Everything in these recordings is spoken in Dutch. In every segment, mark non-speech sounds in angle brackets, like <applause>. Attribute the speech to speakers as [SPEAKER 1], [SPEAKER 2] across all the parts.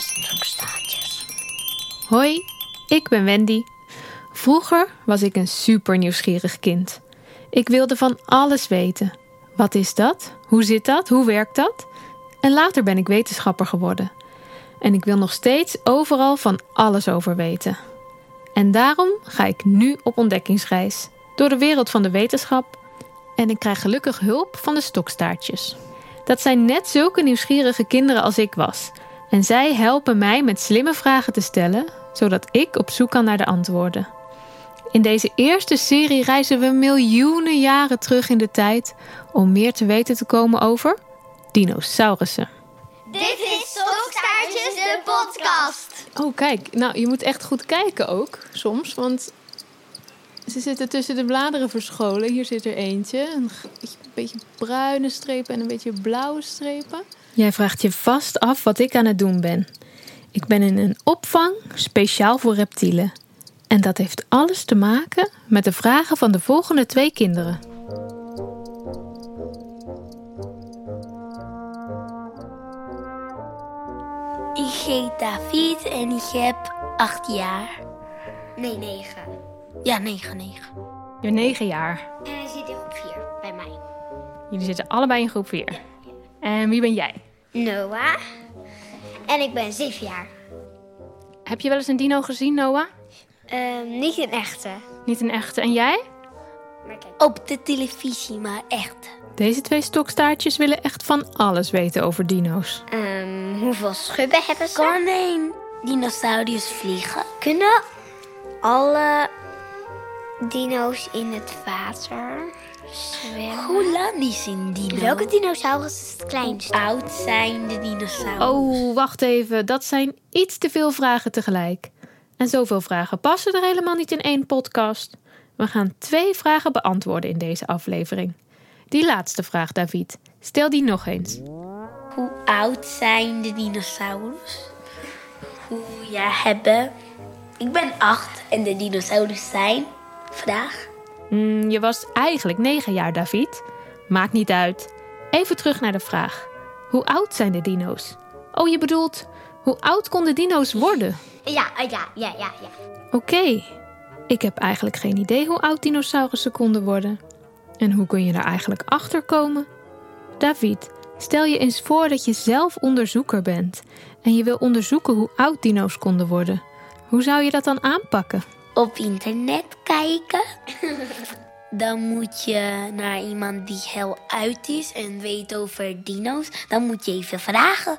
[SPEAKER 1] Stokstaartjes.
[SPEAKER 2] Hoi, ik ben Wendy. Vroeger was ik een super nieuwsgierig kind. Ik wilde van alles weten. Wat is dat? Hoe zit dat? Hoe werkt dat? En later ben ik wetenschapper geworden. En ik wil nog steeds overal van alles over weten. En daarom ga ik nu op ontdekkingsreis door de wereld van de wetenschap. En ik krijg gelukkig hulp van de stokstaartjes. Dat zijn net zulke nieuwsgierige kinderen als ik was. En zij helpen mij met slimme vragen te stellen, zodat ik op zoek kan naar de antwoorden. In deze eerste serie reizen we miljoenen jaren terug in de tijd om meer te weten te komen over dinosaurussen.
[SPEAKER 1] Dit is Stokstaartjes, de podcast.
[SPEAKER 2] Oh, kijk, nou je moet echt goed kijken ook soms, want ze zitten tussen de bladeren verscholen. Hier zit er eentje, een beetje bruine strepen en een beetje blauwe strepen. Jij vraagt je vast af wat ik aan het doen ben. Ik ben in een opvang speciaal voor reptielen. En dat heeft alles te maken met de vragen van de volgende twee kinderen.
[SPEAKER 3] Ik heet David en ik heb acht jaar. Nee, negen. Ja, negen, negen.
[SPEAKER 2] Je bent negen jaar.
[SPEAKER 3] En hij zit in groep vier bij mij.
[SPEAKER 2] Jullie zitten allebei in groep 4. En wie ben jij?
[SPEAKER 3] Noah. En ik ben zeven jaar.
[SPEAKER 2] Heb je wel eens een dino gezien, Noah?
[SPEAKER 3] Ehm, niet een echte.
[SPEAKER 2] Niet een echte. En jij?
[SPEAKER 3] Maar kijk. Op de televisie, maar echt.
[SPEAKER 2] Deze twee stokstaartjes willen echt van alles weten over dino's.
[SPEAKER 3] Ehm, hoeveel schubben hebben ze? Kan een dinosaurus vliegen? Kunnen alle dino's in het water zwemmen? Hoe lang is een dino? Welke dinosaurus is het kleinste? Hoe oud zijn de dinosaurus?
[SPEAKER 2] Oh, wacht even. Dat zijn iets te veel vragen tegelijk. En zoveel vragen passen er helemaal niet in één podcast. We gaan twee vragen beantwoorden in deze aflevering. Die laatste vraag, David. Stel die nog eens.
[SPEAKER 3] Hoe oud zijn de dinosaurus? Hoe ja hebben? Ik ben acht en de dinosaurus zijn. Vraag.
[SPEAKER 2] Hmm, je was eigenlijk negen jaar, David. Maakt niet uit. Even terug naar de vraag. Hoe oud zijn de dino's? Oh, je bedoelt, hoe oud konden dino's worden?
[SPEAKER 3] Ja, ja, ja, ja, ja.
[SPEAKER 2] Oké. Ik heb eigenlijk geen idee hoe oud dinosaurussen konden worden. En hoe kun je daar eigenlijk achter komen? David, stel je eens voor dat je zelf onderzoeker bent en je wil onderzoeken hoe oud dino's konden worden. Hoe zou je dat dan aanpakken?
[SPEAKER 3] Op internet kijken. <laughs> Dan moet je naar iemand die heel uit is en weet over dino's. Dan moet je even vragen.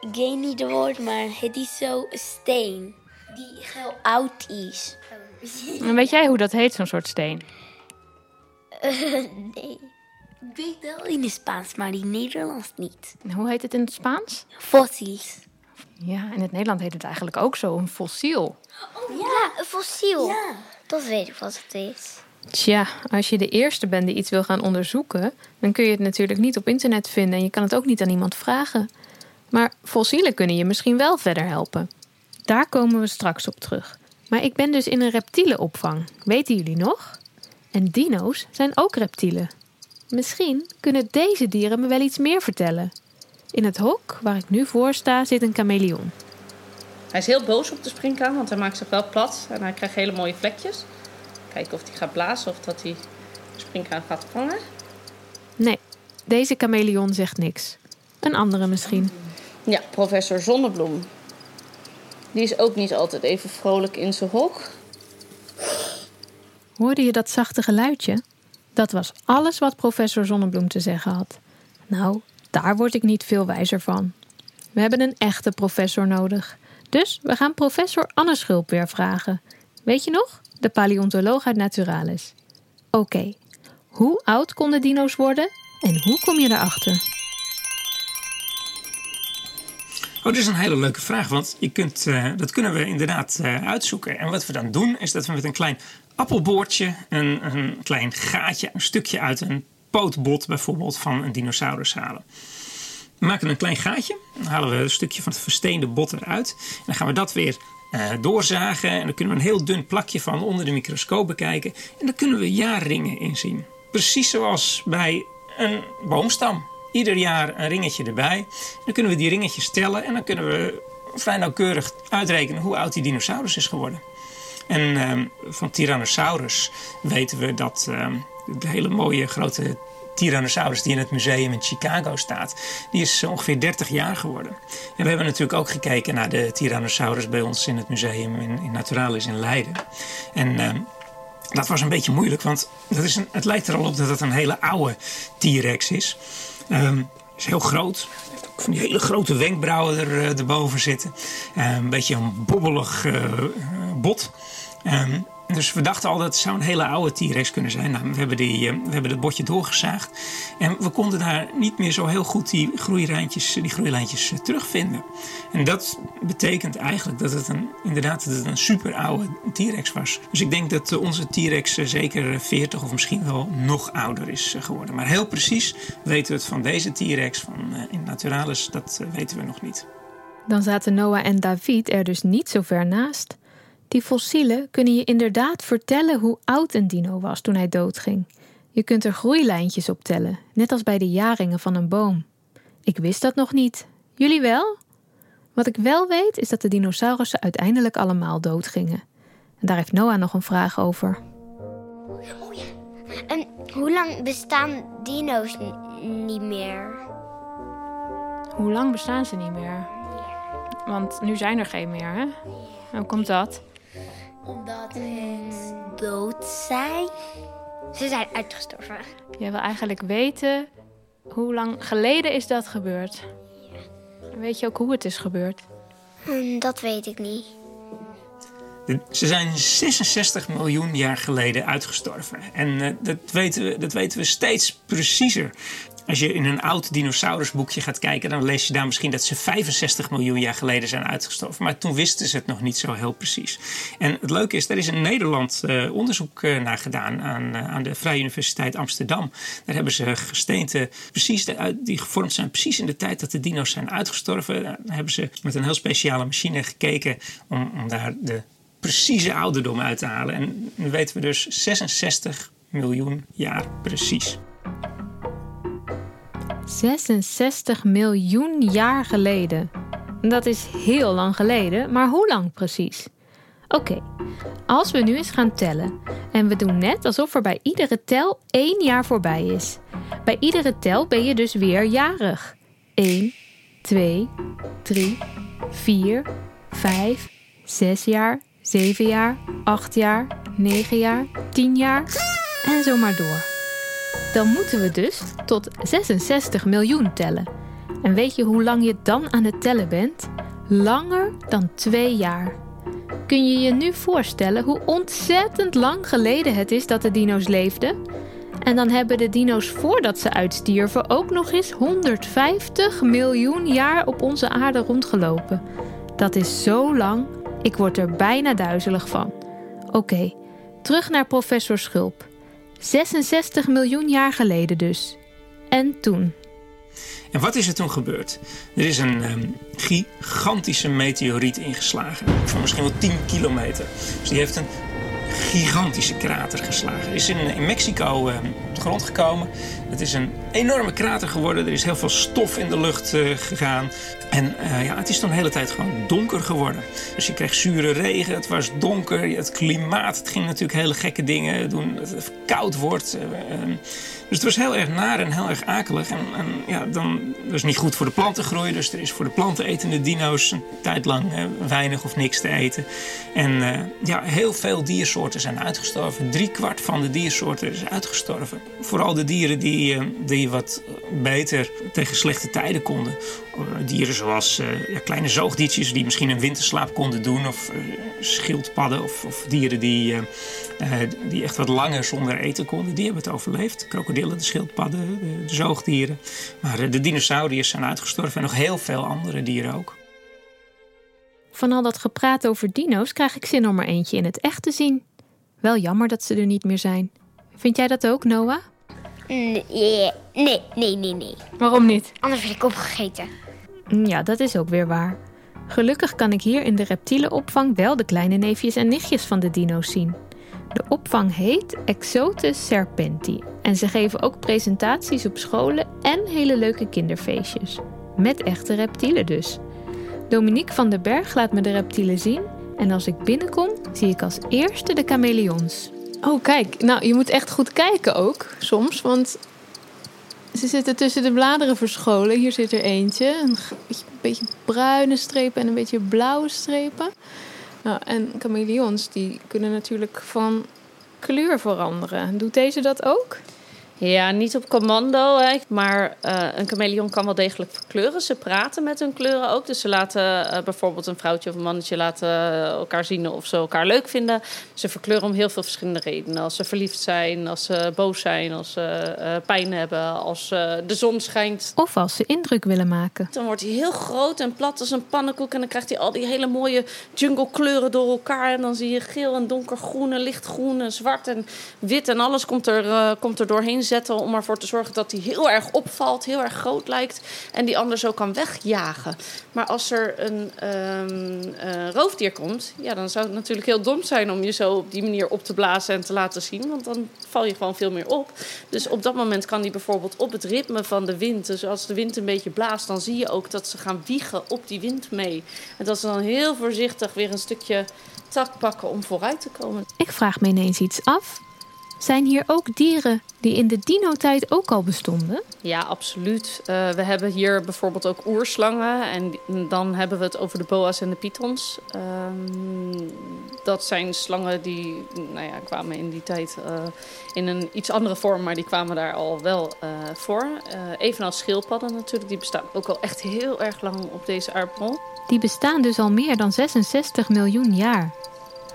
[SPEAKER 3] Ik weet niet het woord, maar het is zo een steen die heel oud is. <laughs>
[SPEAKER 2] En weet jij hoe dat heet, zo'n soort steen? <laughs>
[SPEAKER 3] nee. Ik weet wel in het Spaans, maar in Nederlands niet.
[SPEAKER 2] En Hoe heet het in het Spaans?
[SPEAKER 3] Fossiels.
[SPEAKER 2] Ja, in het Nederland heet het eigenlijk ook zo, een fossiel.
[SPEAKER 3] Ja, een fossiel. Dat weet ik wat het is.
[SPEAKER 2] Tja, als je de eerste bent die iets wil gaan onderzoeken, dan kun je het natuurlijk niet op internet vinden en je kan het ook niet aan iemand vragen. Maar fossielen kunnen je misschien wel verder helpen. Daar komen we straks op terug. Maar ik ben dus in een reptielenopvang. Weten jullie nog? En dino's zijn ook reptielen. Misschien kunnen deze dieren me wel iets meer vertellen. In het hok waar ik nu voor sta zit een chameleon.
[SPEAKER 4] Hij is heel boos op de springkaan, want hij maakt zich wel plat en hij krijgt hele mooie vlekjes. Kijken of hij gaat blazen of dat hij de springkaan gaat vangen.
[SPEAKER 2] Nee, deze chameleon zegt niks. Een andere misschien.
[SPEAKER 4] Ja, professor Zonnebloem. Die is ook niet altijd even vrolijk in zijn hok.
[SPEAKER 2] Hoorde je dat zachte geluidje? Dat was alles wat professor Zonnebloem te zeggen had. Nou, daar word ik niet veel wijzer van. We hebben een echte professor nodig. Dus we gaan professor Anne Schulp weer vragen. Weet je nog? De paleontoloog uit Naturalis. Oké, hoe oud konden dino's worden en hoe kom je erachter?
[SPEAKER 5] Oh, dat is een hele leuke vraag, want je kunt, eh, dat kunnen we inderdaad eh, uitzoeken. En wat we dan doen, is dat we met een klein appelboordje, een, een klein gaatje, een stukje uit een pootbot bijvoorbeeld van een dinosaurus halen. We maken een klein gaatje, dan halen we een stukje van het versteende bot eruit. En dan gaan we dat weer eh, doorzagen en dan kunnen we een heel dun plakje van onder de microscoop bekijken. En dan kunnen we jaarringen inzien. Precies zoals bij een boomstam. Ieder jaar een ringetje erbij. Dan kunnen we die ringetjes tellen en dan kunnen we vrij nauwkeurig uitrekenen hoe oud die dinosaurus is geworden. En ehm, van Tyrannosaurus weten we dat ehm, de hele mooie grote Tyrannosaurus die in het museum in Chicago staat, die is ongeveer 30 jaar geworden. En we hebben natuurlijk ook gekeken naar de Tyrannosaurus bij ons in het museum in, in Naturalis in Leiden. En ehm, dat was een beetje moeilijk, want dat is een, het lijkt er al op dat het een hele oude T-Rex is. Um, is heel groot. Van die hele grote wenkbrauwen er, uh, erboven zitten. Uh, een beetje een bobbelig uh, bot. Dus we dachten al dat het zou een hele oude T-Rex kunnen zijn. Nou, we, hebben die, uh, we hebben het botje doorgezaagd. En we konden daar niet meer zo heel goed die groeilijntjes, die groeilijntjes uh, terugvinden. En dat betekent eigenlijk dat het een, inderdaad dat het een super oude T-Rex was. Dus ik denk dat uh, onze T-Rex zeker 40 of misschien wel nog ouder is geworden. Maar heel precies weten we het van deze T-Rex van in Naturalis, dat weten we nog niet.
[SPEAKER 2] Dan zaten Noah en David er dus niet zo ver naast. Die fossielen kunnen je inderdaad vertellen hoe oud een dino was toen hij doodging. Je kunt er groeilijntjes op tellen, net als bij de jaringen van een boom. Ik wist dat nog niet. Jullie wel? Wat ik wel weet is dat de dinosaurussen uiteindelijk allemaal doodgingen. En daar heeft Noah nog een vraag over.
[SPEAKER 3] Oh ja. En hoe lang bestaan dino's niet meer?
[SPEAKER 2] Hoe lang bestaan ze niet meer? Want nu zijn er geen meer, hè? Hoe komt dat?
[SPEAKER 3] Omdat ze dood zijn. Ze zijn uitgestorven.
[SPEAKER 2] Je wil eigenlijk weten hoe lang geleden is dat gebeurd. Weet je ook hoe het is gebeurd?
[SPEAKER 3] Hm, dat weet ik niet.
[SPEAKER 5] Ze zijn 66 miljoen jaar geleden uitgestorven. En uh, dat, weten we, dat weten we steeds preciezer. Als je in een oud dinosaurusboekje gaat kijken, dan lees je daar misschien dat ze 65 miljoen jaar geleden zijn uitgestorven. Maar toen wisten ze het nog niet zo heel precies. En het leuke is, er is in Nederland uh, onderzoek uh, naar gedaan aan, uh, aan de Vrije Universiteit Amsterdam. Daar hebben ze gesteenten precies die gevormd zijn precies in de tijd dat de dino's zijn uitgestorven. Daar hebben ze met een heel speciale machine gekeken om, om daar de precieze ouderdom uit te halen. En nu weten we dus 66 miljoen jaar precies.
[SPEAKER 2] 66 miljoen jaar geleden. Dat is heel lang geleden, maar hoe lang precies? Oké, als we nu eens gaan tellen en we doen net alsof er bij iedere tel één jaar voorbij is. Bij iedere tel ben je dus weer jarig. 1, 2, 3, 4, 5, 6 jaar, 7 jaar, 8 jaar, 9 jaar, 10 jaar en zo maar door. Dan moeten we dus tot 66 miljoen tellen. En weet je hoe lang je dan aan het tellen bent? Langer dan twee jaar. Kun je je nu voorstellen hoe ontzettend lang geleden het is dat de dino's leefden? En dan hebben de dino's voordat ze uitstierven ook nog eens 150 miljoen jaar op onze aarde rondgelopen. Dat is zo lang, ik word er bijna duizelig van. Oké, terug naar professor Schulp. 66 miljoen jaar geleden dus. En toen?
[SPEAKER 5] En wat is er toen gebeurd? Er is een um, gigantische meteoriet ingeslagen. Van misschien wel 10 kilometer. Dus die heeft een gigantische krater geslagen. Is in, Mexico uh, op de grond gekomen. Het is een enorme krater geworden. Er is heel veel stof in de lucht uh, gegaan. En uh, ja, het is toen de hele tijd gewoon donker geworden. Dus je kreeg zure regen, het was donker, het klimaat, het ging natuurlijk hele gekke dingen doen. Het koud wordt. Dus het was heel erg naar en heel erg akelig. En, en ja, dan was niet goed voor de plantengroei. Dus er is voor de plantenetende dino's een tijd lang weinig of niks te eten. En ja, heel veel diersoorten zijn uitgestorven. Drie kwart van de diersoorten is uitgestorven. Vooral de dieren die, uh, die wat beter tegen slechte tijden konden. Dieren zoals uh, ja, kleine zoogdiertjes die misschien een winterslaap konden doen. Of schildpadden of, of, dieren die, die echt wat langer zonder eten konden. Die hebben het overleefd. Krokodillen, de schildpadden, de, de zoogdieren. Maar de dinosauriërs zijn uitgestorven en nog heel veel andere dieren ook.
[SPEAKER 2] Van al dat gepraat over dino's krijg ik zin om er eentje in het echt te zien. Wel jammer dat ze er niet meer zijn. Vind jij dat ook, Noah?
[SPEAKER 3] Nee, nee, nee, nee, nee.
[SPEAKER 2] Waarom niet?
[SPEAKER 3] Anders werd ik opgegeten.
[SPEAKER 2] Ja, dat is ook weer waar. Gelukkig kan ik hier in de reptielenopvang wel de kleine neefjes en nichtjes van de dino's zien. De opvang heet Exotus Serpenti en ze geven ook presentaties op scholen en hele leuke kinderfeestjes. Met echte reptielen dus. Dominique van den Berg laat me de reptielen zien. En als ik binnenkom, zie ik als eerste de chameleons. Oh, kijk. Nou, je moet echt goed kijken ook, soms. Want ze zitten tussen de bladeren verscholen. Hier zit er eentje. Een beetje, bruine strepen en een beetje blauwe strepen. Nou, en chameleons, die kunnen natuurlijk van kleur veranderen. Doet deze dat ook?
[SPEAKER 4] Ja, niet op commando, hè. maar uh, een chameleon kan wel degelijk verkleuren. Ze praten met hun kleuren ook. Dus ze laten uh, bijvoorbeeld een vrouwtje of een mannetje laten elkaar zien of ze elkaar leuk vinden. Ze verkleuren om heel veel verschillende redenen. Als ze verliefd zijn, als ze boos zijn, als ze uh, pijn hebben, als de zon schijnt.
[SPEAKER 2] Of als ze indruk willen maken.
[SPEAKER 4] Dan wordt hij heel groot en plat als een pannenkoek. En dan krijgt hij al die hele mooie jungle kleuren door elkaar. En dan zie je geel en donkergroen en lichtgroen en zwart en wit. En alles komt er, komt er doorheen om ervoor te zorgen dat hij heel erg opvalt, heel erg groot lijkt en die ander zo kan wegjagen. Maar als er een um, uh, roofdier komt, ja, dan zou het natuurlijk heel dom zijn om je zo op die manier op te blazen en te laten zien, want dan val je gewoon veel meer op. Dus op dat moment kan die bijvoorbeeld op het ritme van de wind, dus als de wind een beetje blaast, dan zie je ook dat ze gaan wiegen op die wind mee. En dat ze dan heel voorzichtig weer een stukje tak pakken om vooruit te komen.
[SPEAKER 2] Ik vraag me ineens iets af. Zijn hier ook dieren die in de dino-tijd ook al bestonden?
[SPEAKER 4] Ja, absoluut. Uh, we hebben hier bijvoorbeeld ook oerslangen. En dan hebben we het over de boa's en de pythons. Um, dat zijn slangen die nou ja, kwamen in die tijd uh, in een iets andere vorm, maar die kwamen daar al wel uh, voor. evenals schildpadden natuurlijk, die bestaan ook al echt heel erg lang op deze aardbol.
[SPEAKER 2] Die bestaan dus al meer dan 66 miljoen jaar.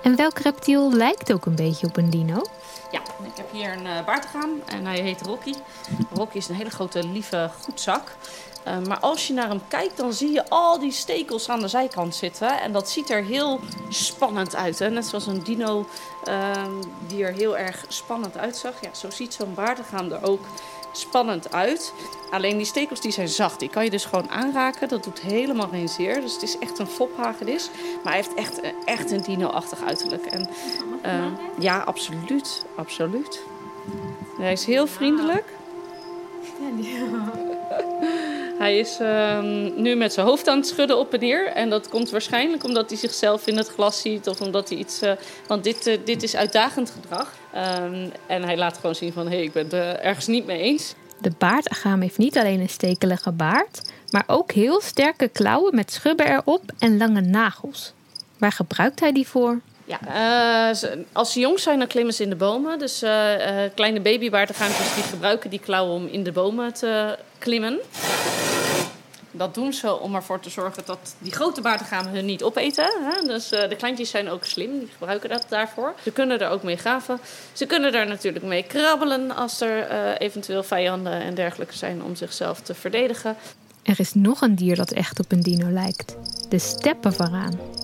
[SPEAKER 2] En welk reptiel lijkt ook een beetje op een dino?
[SPEAKER 4] Ja, ik heb hier een uh, en hij heet Rocky. Rocky is een hele grote, lieve goedzak. Uh, maar als je naar hem kijkt, dan zie je al die stekels aan de zijkant zitten. En dat ziet er heel spannend uit. Hè? Net zoals een dino uh, die er heel erg spannend uitzag. Ja, zo ziet zo'n baartegaan er ook spannend uit. Alleen die stekels die zijn zacht. Die kan je dus gewoon aanraken. Dat doet helemaal geen zeer. Dus het is echt een fophagedis. Maar hij heeft echt, echt een dino-achtig uiterlijk. En, uh, ja, absoluut. Absoluut. Hij is heel vriendelijk. <laughs> Hij is um, nu met zijn hoofd aan het schudden op en neer. En dat komt waarschijnlijk omdat hij zichzelf in het glas ziet. Of omdat hij iets... Uh, want dit, uh, dit is uitdagend gedrag. Um, en hij laat gewoon zien van... Hé, hey, ik ben het ergens niet mee eens.
[SPEAKER 2] De baardagaam heeft niet alleen een stekelige baard... maar ook heel sterke klauwen met schubben erop en lange nagels. Waar gebruikt hij die voor?
[SPEAKER 4] Ja, uh, als ze jong zijn, dan klimmen ze in de bomen. Dus uh, uh, kleine babybaardegaantjes die gebruiken die klauwen om in de bomen te klimmen. Dat doen ze om ervoor te zorgen dat die grote baardegamen hun niet opeten. Hè? Dus de kleintjes zijn ook slim, die gebruiken dat daarvoor. Ze kunnen er ook mee graven. Ze kunnen daar natuurlijk mee krabbelen als er eventueel vijanden en dergelijke zijn om zichzelf te verdedigen.
[SPEAKER 2] Er is nog een dier dat echt op een dino lijkt. De steppenvaraan.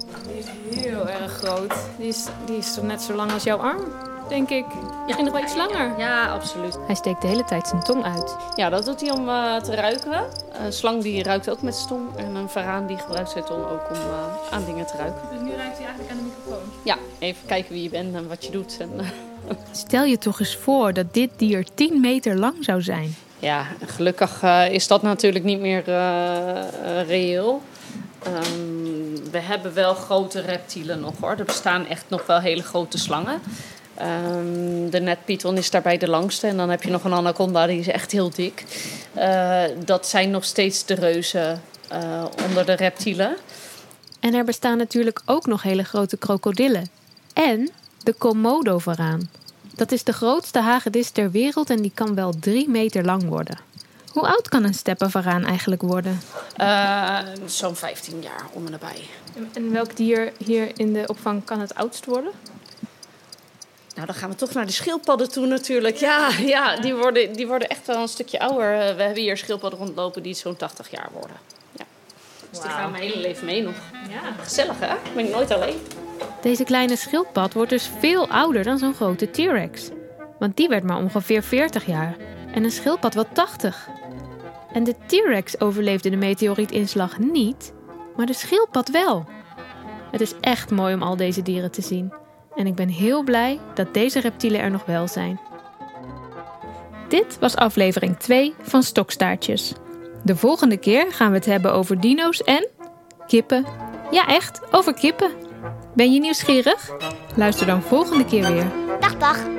[SPEAKER 6] Heel erg groot. Die is, die is net zo lang als jouw arm, denk ik. Misschien nog wel iets langer.
[SPEAKER 4] Ja, absoluut.
[SPEAKER 2] Hij steekt de hele tijd zijn tong uit.
[SPEAKER 4] Ja, dat doet hij om uh, te ruiken. Een slang die ruikt ook met zijn tong. En een varaan die gebruikt zijn tong ook om uh, aan dingen te ruiken.
[SPEAKER 6] Dus nu ruikt hij eigenlijk aan de microfoon?
[SPEAKER 4] Ja, even kijken wie je bent en wat je doet. En, uh... <laughs>
[SPEAKER 2] Stel je toch eens voor dat dit dier 10 meter lang zou zijn.
[SPEAKER 4] Ja, gelukkig uh, is dat natuurlijk niet meer uh, reëel. Um, we hebben wel grote reptielen nog hoor. Er bestaan echt nog wel hele grote slangen. Um, de netpython is daarbij de langste. En dan heb je nog een anaconda, die is echt heel dik. Uh, dat zijn nog steeds de reuzen onder de reptielen.
[SPEAKER 2] En er bestaan natuurlijk ook nog hele grote krokodillen. En de Komodo-varaan. Dat is de grootste hagedis ter wereld en die kan wel drie meter lang worden. Hoe oud kan een steppenvaraan eigenlijk worden?
[SPEAKER 4] Uh, Zo'n 15 jaar om en nabij.
[SPEAKER 6] En welk dier hier in de opvang kan het oudst worden?
[SPEAKER 4] Nou, dan gaan we toch naar de schildpadden toe natuurlijk. Ja, ja die, worden, die worden echt wel een stukje ouder. We hebben hier schildpadden rondlopen die zo'n 80 jaar worden. Ja. Dus wow. die gaan mijn hele leven mee nog. Ja. Gezellig hè? Ik ben nooit alleen.
[SPEAKER 2] Deze kleine schildpad wordt dus veel ouder dan zo'n grote T-Rex. Want die werd maar ongeveer 40 jaar en een schildpad wel 80. En de T-Rex overleefde de meteorietinslag niet, maar de schildpad wel. Het is echt mooi om al deze dieren te zien. En ik ben heel blij dat deze reptielen er nog wel zijn. Dit was aflevering 2 van Stokstaartjes. De volgende keer gaan we het hebben over dino's en kippen. Ja, echt, over kippen. Ben je nieuwsgierig? Luister dan volgende keer weer.
[SPEAKER 1] Dag, dag.